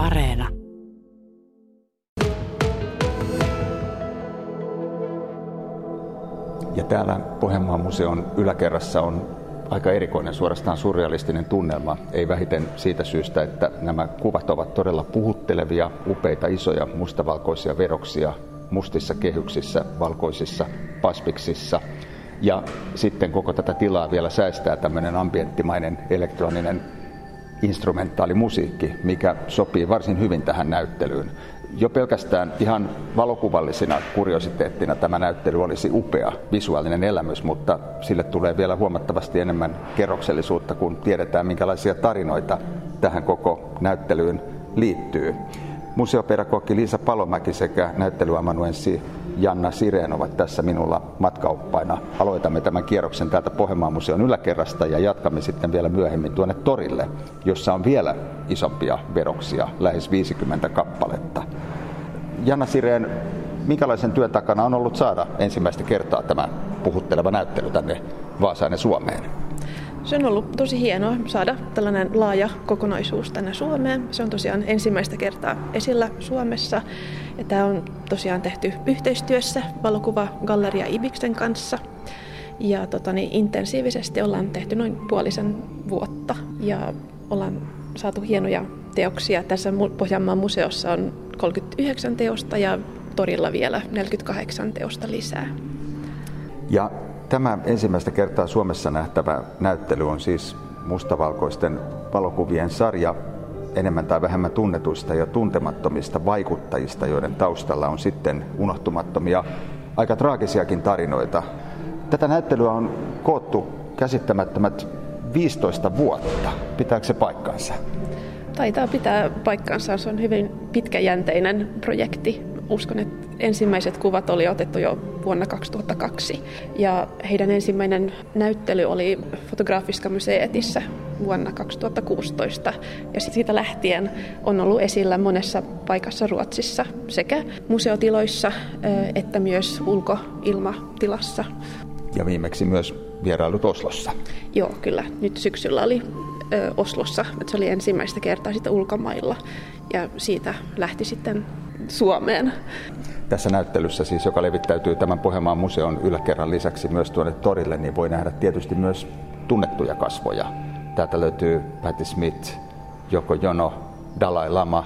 Areena. Ja täällä Pohjanmaan museon yläkerrassa on aika erikoinen, suorastaan surrealistinen tunnelma. Ei vähiten siitä syystä, että nämä kuvat ovat todella puhuttelevia, upeita, isoja, mustavalkoisia veroksia mustissa kehyksissä, valkoisissa paspiksissa. Ja sitten koko tätä tilaa vielä säästää tämmöinen ambienttimainen elektroninen instrumentaalimusiikki, mikä sopii varsin hyvin tähän näyttelyyn. Jo pelkästään ihan valokuvallisena kuriositeettina tämä näyttely olisi upea visuaalinen elämys, mutta sille tulee vielä huomattavasti enemmän kerroksellisuutta, kun tiedetään minkälaisia tarinoita tähän koko näyttelyyn liittyy. Museopedagogki Liisa Palomäki sekä näyttelyamanuenssi Janna Sireen ovat tässä minulla matkaoppaina. Aloitamme tämän kierroksen täältä Pohjanmaan museon yläkerrasta ja jatkamme sitten vielä myöhemmin tuonne torille, jossa on vielä isompia veroksia, lähes 50 kappaletta. Janna Sireen, minkälaisen työn takana on ollut saada ensimmäistä kertaa tämä puhutteleva näyttely tänne Vaasaan ja Suomeen? Se on ollut tosi hienoa saada tällainen laaja kokonaisuus tänne Suomeen. Se on tosiaan ensimmäistä kertaa esillä Suomessa. Ja tämä on tosiaan tehty yhteistyössä valokuva Galleria Ibiksen kanssa. Ja tota, niin intensiivisesti ollaan tehty noin puolisen vuotta ja ollaan saatu hienoja teoksia. Tässä Pohjanmaan museossa on 39 teosta ja torilla vielä 48 teosta lisää. Ja Tämä ensimmäistä kertaa Suomessa nähtävä näyttely on siis mustavalkoisten valokuvien sarja enemmän tai vähemmän tunnetuista ja tuntemattomista vaikuttajista, joiden taustalla on sitten unohtumattomia, aika traagisiakin tarinoita. Tätä näyttelyä on koottu käsittämättömät 15 vuotta. Pitääkö se paikkansa? Taitaa pitää paikkansa. Se on hyvin pitkäjänteinen projekti uskon, että ensimmäiset kuvat oli otettu jo vuonna 2002. Ja heidän ensimmäinen näyttely oli Fotografiska museetissä vuonna 2016. Ja siitä lähtien on ollut esillä monessa paikassa Ruotsissa sekä museotiloissa että myös ulkoilmatilassa. Ja viimeksi myös vierailut Oslossa. Joo, kyllä. Nyt syksyllä oli Oslossa. Se oli ensimmäistä kertaa sitten ulkomailla ja siitä lähti sitten Suomeen. Tässä näyttelyssä siis, joka levittäytyy tämän Pohjanmaan museon yläkerran lisäksi myös tuonne torille, niin voi nähdä tietysti myös tunnettuja kasvoja. Täältä löytyy Patti Smith, Joko Jono, Dalai Lama,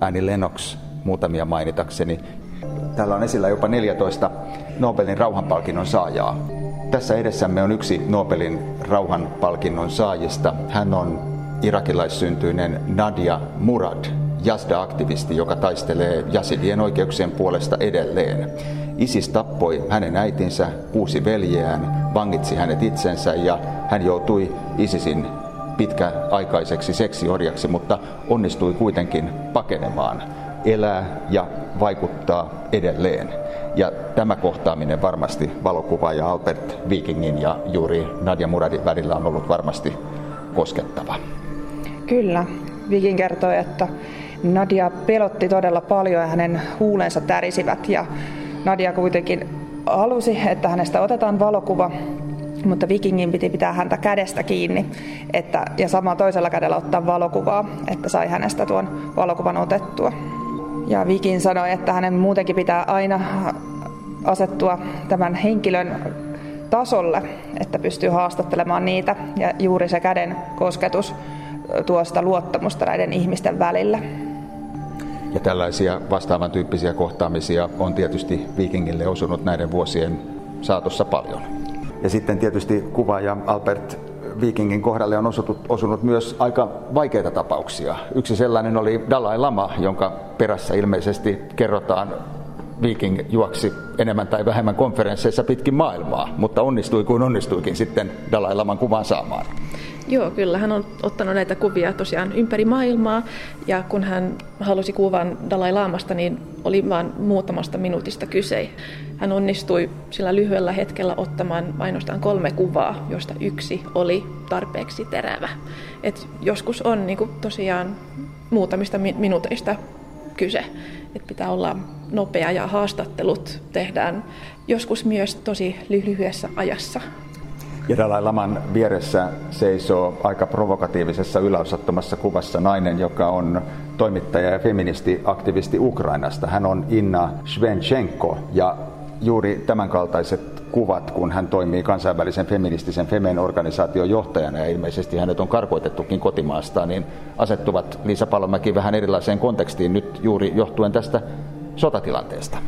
Annie Lennox, muutamia mainitakseni. Täällä on esillä jopa 14 Nobelin rauhanpalkinnon saajaa. Tässä edessämme on yksi Nobelin rauhanpalkinnon saajista. Hän on irakilaissyntyinen Nadia Murad, Jasda-aktivisti, joka taistelee jasidien oikeuksien puolesta edelleen. ISIS tappoi hänen äitinsä, kuusi veljeään, vangitsi hänet itsensä ja hän joutui ISISin pitkäaikaiseksi seksiorjaksi, mutta onnistui kuitenkin pakenemaan, elää ja vaikuttaa edelleen. Ja tämä kohtaaminen varmasti valokuvaaja Albert Vikingin ja juuri Nadia Muradin välillä on ollut varmasti koskettava. Kyllä. Viking kertoi, että Nadia pelotti todella paljon ja hänen huulensa tärisivät ja Nadia kuitenkin halusi, että hänestä otetaan valokuva, mutta vikingin piti pitää häntä kädestä kiinni että, ja samalla toisella kädellä ottaa valokuvaa, että sai hänestä tuon valokuvan otettua. Ja Vikin sanoi, että hänen muutenkin pitää aina asettua tämän henkilön tasolle, että pystyy haastattelemaan niitä ja juuri se käden kosketus tuo sitä luottamusta näiden ihmisten välillä. Ja tällaisia vastaavan tyyppisiä kohtaamisia on tietysti Vikingille osunut näiden vuosien saatossa paljon. Ja sitten tietysti kuvaaja Albert Vikingin kohdalle on osunut, osunut myös aika vaikeita tapauksia. Yksi sellainen oli Dalai Lama, jonka perässä ilmeisesti kerrotaan Viking juoksi enemmän tai vähemmän konferensseissa pitkin maailmaa, mutta onnistui kuin onnistuikin sitten Dalai Laman kuvan saamaan. Joo, kyllä. Hän on ottanut näitä kuvia tosiaan ympäri maailmaa ja kun hän halusi kuvan Dalai Laamasta, niin oli vain muutamasta minuutista kyse. Hän onnistui sillä lyhyellä hetkellä ottamaan ainoastaan kolme kuvaa, joista yksi oli tarpeeksi terävä. Et joskus on niin kuin, tosiaan muutamista minuuteista kyse, että pitää olla nopea ja haastattelut tehdään joskus myös tosi lyhyessä ajassa. Ja Laman vieressä seisoo aika provokatiivisessa yläosattomassa kuvassa nainen, joka on toimittaja ja feministiaktivisti Ukrainasta. Hän on Inna Shvenchenko ja juuri tämänkaltaiset kuvat, kun hän toimii kansainvälisen feministisen Femen-organisaation johtajana ja ilmeisesti hänet on karkoitettukin kotimaasta, niin asettuvat Liisa Palomäki vähän erilaiseen kontekstiin nyt juuri johtuen tästä sotatilanteesta.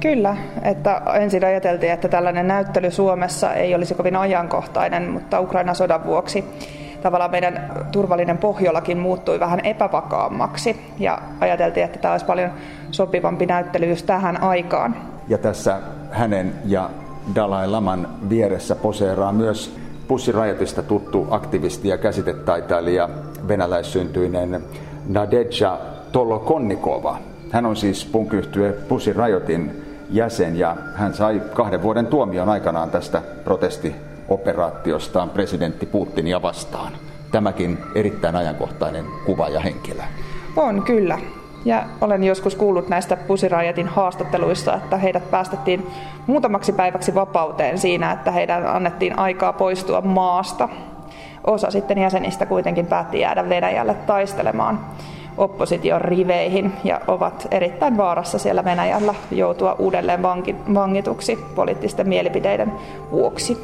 Kyllä, että ensin ajateltiin, että tällainen näyttely Suomessa ei olisi kovin ajankohtainen, mutta Ukrainan sodan vuoksi tavallaan meidän turvallinen Pohjolakin muuttui vähän epävakaammaksi ja ajateltiin, että tämä olisi paljon sopivampi näyttely just tähän aikaan. Ja tässä hänen ja Dalai Laman vieressä poseeraa myös pussirajatista tuttu aktivisti ja käsitetaiteilija venäläissyntyinen Nadeja Tolokonnikova. Hän on siis punkyhtyö Pussy Rajotin jäsen ja hän sai kahden vuoden tuomion aikanaan tästä protestioperaatiostaan presidentti Putinia vastaan. Tämäkin erittäin ajankohtainen kuva ja henkilö. On kyllä. Ja olen joskus kuullut näistä Pusirajatin haastatteluissa, että heidät päästettiin muutamaksi päiväksi vapauteen siinä, että heidän annettiin aikaa poistua maasta. Osa sitten jäsenistä kuitenkin päätti jäädä Venäjälle taistelemaan opposition riveihin ja ovat erittäin vaarassa siellä Venäjällä joutua uudelleen vangituksi poliittisten mielipiteiden vuoksi.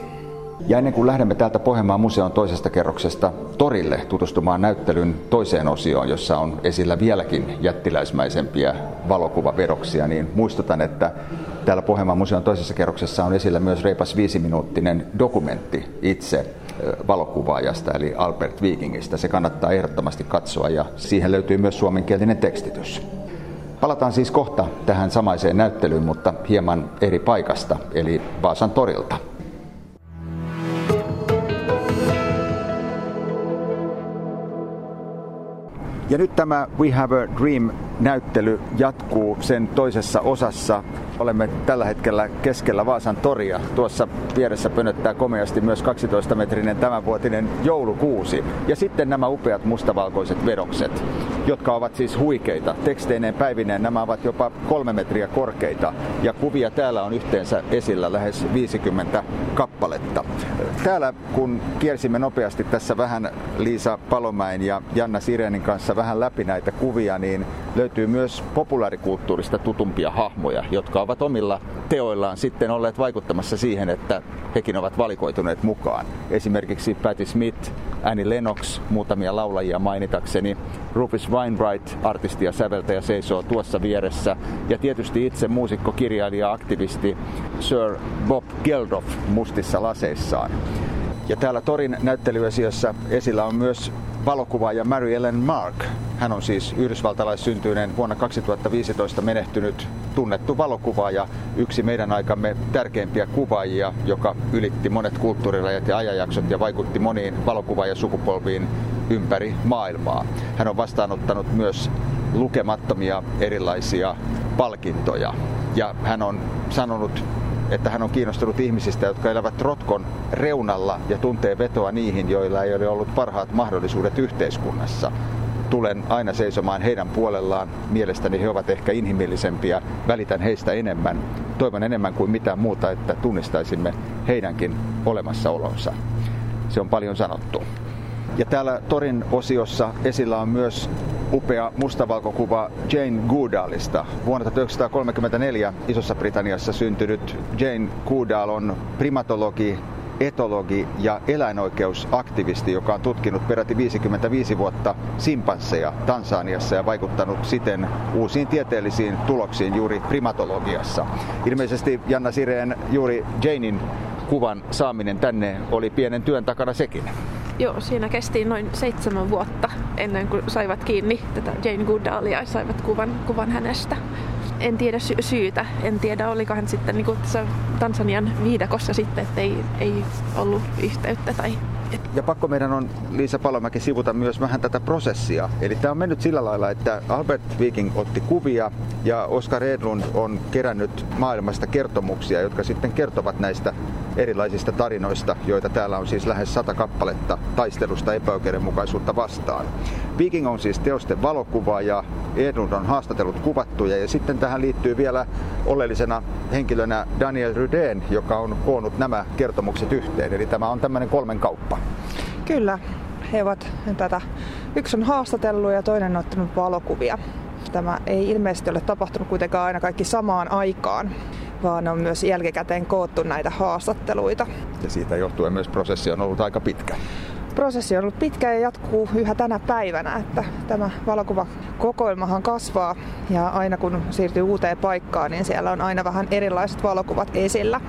Ja ennen kuin lähdemme täältä Pohjanmaan museon toisesta kerroksesta torille tutustumaan näyttelyn toiseen osioon, jossa on esillä vieläkin jättiläismäisempiä valokuvaveroksia, niin muistutan, että täällä Pohjanmaan museon toisessa kerroksessa on esillä myös reipas viisiminuuttinen dokumentti itse valokuvaajasta eli Albert Vikingistä. Se kannattaa ehdottomasti katsoa ja siihen löytyy myös suomenkielinen tekstitys. Palataan siis kohta tähän samaiseen näyttelyyn, mutta hieman eri paikasta, eli Vaasan torilta. Ja nyt tämä We Have a Dream-näyttely jatkuu sen toisessa osassa. Olemme tällä hetkellä keskellä Vaasan toria. Tuossa vieressä pönöttää komeasti myös 12-metrinen tämänvuotinen joulukuusi. Ja sitten nämä upeat mustavalkoiset vedokset, jotka ovat siis huikeita. Teksteineen päivineen nämä ovat jopa kolme metriä korkeita. Ja kuvia täällä on yhteensä esillä lähes 50 kappaletta. Täällä kun kiersimme nopeasti tässä vähän Liisa Palomäen ja Janna Sirenin kanssa vähän läpi näitä kuvia, niin löytyy myös populaarikulttuurista tutumpia hahmoja, jotka ovat omilla teoillaan sitten olleet vaikuttamassa siihen, että hekin ovat valikoituneet mukaan. Esimerkiksi Patti Smith, Annie Lennox, muutamia laulajia mainitakseni. Rufus Wainwright, artisti ja säveltäjä, seisoo tuossa vieressä. Ja tietysti itse muusikko, kirjailija, aktivisti Sir Bob Geldof mustissa laseissaan. Ja täällä Torin näyttelyesiossa esillä on myös valokuvaaja Mary Ellen Mark. Hän on siis yhdysvaltalaissyntyinen vuonna 2015 menehtynyt tunnettu valokuvaaja, yksi meidän aikamme tärkeimpiä kuvaajia, joka ylitti monet kulttuurirajat ja ajanjaksot ja vaikutti moniin valokuvaajasukupolviin ympäri maailmaa. Hän on vastaanottanut myös lukemattomia erilaisia palkintoja ja hän on sanonut että hän on kiinnostunut ihmisistä, jotka elävät rotkon reunalla ja tuntee vetoa niihin, joilla ei ole ollut parhaat mahdollisuudet yhteiskunnassa. Tulen aina seisomaan heidän puolellaan. Mielestäni he ovat ehkä inhimillisempiä. Välitän heistä enemmän. Toivon enemmän kuin mitään muuta, että tunnistaisimme heidänkin olemassaolonsa. Se on paljon sanottu. Ja täällä Torin osiossa esillä on myös upea mustavalkokuva Jane Goodallista. Vuonna 1934 Isossa Britanniassa syntynyt Jane Goodall on primatologi, etologi ja eläinoikeusaktivisti, joka on tutkinut peräti 55 vuotta simpansseja Tansaniassa ja vaikuttanut siten uusiin tieteellisiin tuloksiin juuri primatologiassa. Ilmeisesti Janna Sireen juuri Janein kuvan saaminen tänne oli pienen työn takana sekin. Joo, siinä kesti noin seitsemän vuotta ennen kuin saivat kiinni tätä Jane Goodallia ja saivat kuvan, kuvan hänestä. En tiedä sy- syytä, en tiedä oliko hän sitten niin tässä Tansanian viidakossa sitten, että ei, ei ollut yhteyttä tai ja pakko meidän on Liisa Palomäki sivuta myös vähän tätä prosessia. Eli tämä on mennyt sillä lailla, että Albert Viking otti kuvia ja Oskar Edlund on kerännyt maailmasta kertomuksia, jotka sitten kertovat näistä erilaisista tarinoista, joita täällä on siis lähes sata kappaletta taistelusta epäoikeudenmukaisuutta vastaan. Viking on siis teosten valokuvaaja, Edlund on haastatellut kuvattuja. Ja sitten tähän liittyy vielä oleellisena henkilönä Daniel Rydén, joka on koonnut nämä kertomukset yhteen. Eli tämä on tämmöinen kolmen kauppa. Kyllä, he ovat tätä, yksi on haastatellut ja toinen on ottanut valokuvia. Tämä ei ilmeisesti ole tapahtunut kuitenkaan aina kaikki samaan aikaan, vaan on myös jälkikäteen koottu näitä haastatteluita. Ja siitä johtuen myös prosessi on ollut aika pitkä. Prosessi on ollut pitkä ja jatkuu yhä tänä päivänä, että tämä valokuvakokoelmahan kasvaa ja aina kun siirtyy uuteen paikkaan, niin siellä on aina vähän erilaiset valokuvat esillä.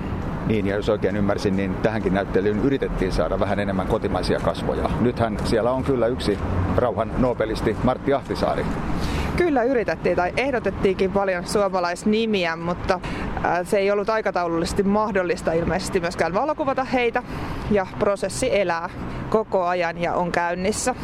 Niin, ja jos oikein ymmärsin, niin tähänkin näyttelyyn yritettiin saada vähän enemmän kotimaisia kasvoja. Nythän siellä on kyllä yksi rauhan nobelisti Martti Ahtisaari. Kyllä yritettiin tai ehdotettiinkin paljon suomalaisnimiä, mutta se ei ollut aikataulullisesti mahdollista ilmeisesti myöskään valokuvata heitä ja prosessi elää koko ajan ja on käynnissä.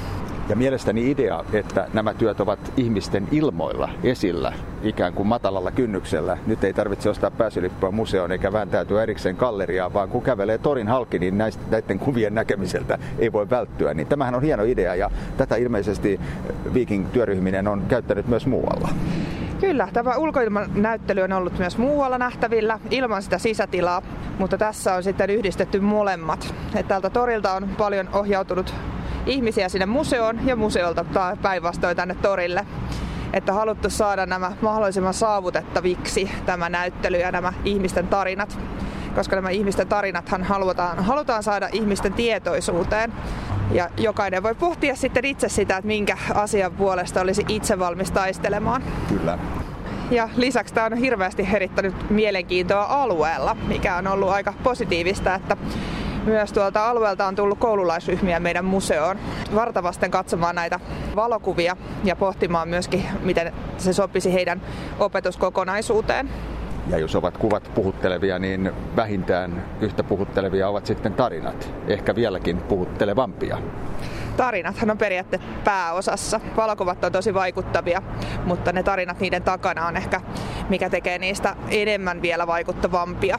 Ja mielestäni idea, että nämä työt ovat ihmisten ilmoilla esillä, ikään kuin matalalla kynnyksellä. Nyt ei tarvitse ostaa pääsylippua museoon eikä vääntäytyä erikseen galleriaan, vaan kun kävelee torin halki, niin näistä, näiden kuvien näkemiseltä ei voi välttyä. Niin tämähän on hieno idea ja tätä ilmeisesti Viking-työryhminen on käyttänyt myös muualla. Kyllä, tämä ulkoilmanäyttely on ollut myös muualla nähtävillä ilman sitä sisätilaa, mutta tässä on sitten yhdistetty molemmat. Et tältä torilta on paljon ohjautunut ihmisiä sinne museoon ja museolta päinvastoin tänne torille. Että haluttu saada nämä mahdollisimman saavutettaviksi tämä näyttely ja nämä ihmisten tarinat. Koska nämä ihmisten tarinathan halutaan, halutaan saada ihmisten tietoisuuteen. Ja jokainen voi pohtia sitten itse sitä, että minkä asian puolesta olisi itse valmis taistelemaan. Kyllä. Ja lisäksi tämä on hirveästi herittänyt mielenkiintoa alueella, mikä on ollut aika positiivista, että myös tuolta alueelta on tullut koululaisryhmiä meidän museoon vartavasten katsomaan näitä valokuvia ja pohtimaan myöskin, miten se sopisi heidän opetuskokonaisuuteen. Ja jos ovat kuvat puhuttelevia, niin vähintään yhtä puhuttelevia ovat sitten tarinat, ehkä vieläkin puhuttelevampia. Tarinathan on periaatteessa pääosassa. Valokuvat on tosi vaikuttavia, mutta ne tarinat niiden takana on ehkä mikä tekee niistä enemmän vielä vaikuttavampia.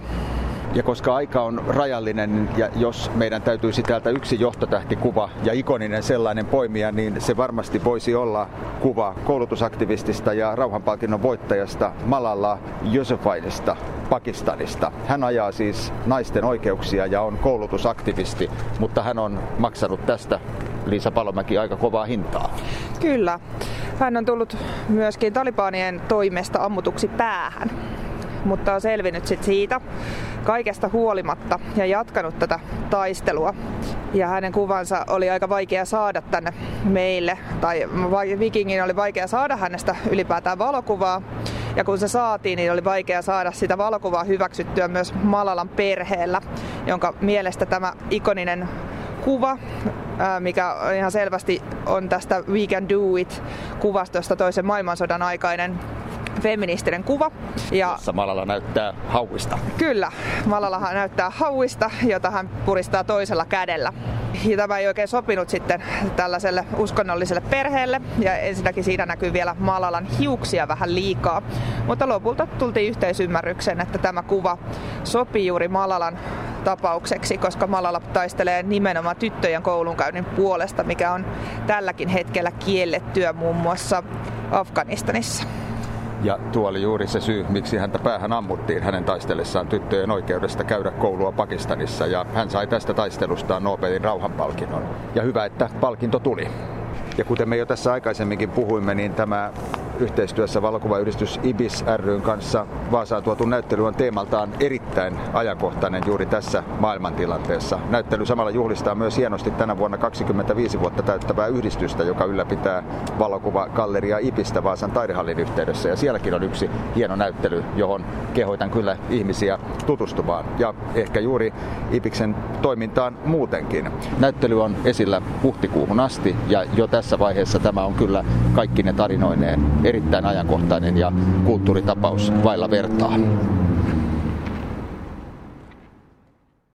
Ja koska aika on rajallinen ja jos meidän täytyisi täältä yksi johtotähtikuva ja ikoninen sellainen poimia, niin se varmasti voisi olla kuva koulutusaktivistista ja rauhanpalkinnon voittajasta Malalla Yousafzaidista Pakistanista. Hän ajaa siis naisten oikeuksia ja on koulutusaktivisti, mutta hän on maksanut tästä Liisa Palomäki aika kovaa hintaa. Kyllä. Hän on tullut myöskin talibanien toimesta ammutuksi päähän mutta on selvinnyt sit siitä kaikesta huolimatta ja jatkanut tätä taistelua. Ja hänen kuvansa oli aika vaikea saada tänne meille, tai Vikingin oli vaikea saada hänestä ylipäätään valokuvaa. Ja kun se saatiin, niin oli vaikea saada sitä valokuvaa hyväksyttyä myös Malalan perheellä, jonka mielestä tämä ikoninen kuva, mikä ihan selvästi on tästä We Can Do It-kuvastosta toisen maailmansodan aikainen feministinen kuva. Ja Jossa Malala näyttää hauista. Kyllä, Malala näyttää hauista, jota hän puristaa toisella kädellä. Ja tämä ei oikein sopinut sitten tällaiselle uskonnolliselle perheelle. Ja ensinnäkin siinä näkyy vielä Malalan hiuksia vähän liikaa. Mutta lopulta tultiin yhteisymmärryksen, että tämä kuva sopii juuri Malalan tapaukseksi, koska Malala taistelee nimenomaan tyttöjen koulunkäynnin puolesta, mikä on tälläkin hetkellä kiellettyä muun muassa Afganistanissa. Ja tuo oli juuri se syy, miksi häntä päähän ammuttiin hänen taistellessaan tyttöjen oikeudesta käydä koulua Pakistanissa. Ja hän sai tästä taistelustaan Nobelin rauhanpalkinnon. Ja hyvä, että palkinto tuli. Ja kuten me jo tässä aikaisemminkin puhuimme, niin tämä yhteistyössä valokuvayhdistys IBIS ryn kanssa Vaasaan tuotu näyttely on teemaltaan erittäin ajankohtainen juuri tässä maailmantilanteessa. Näyttely samalla juhlistaa myös hienosti tänä vuonna 25 vuotta täyttävää yhdistystä, joka ylläpitää valokuvagalleria IBIStä Vaasan taidehallin yhteydessä. Ja sielläkin on yksi hieno näyttely, johon kehoitan kyllä ihmisiä tutustumaan. Ja ehkä juuri IBIKsen toimintaan muutenkin. Näyttely on esillä huhtikuuhun asti ja jo tässä vaiheessa tämä on kyllä kaikki ne tarinoineen erittäin ajankohtainen ja kulttuuritapaus vailla vertaa.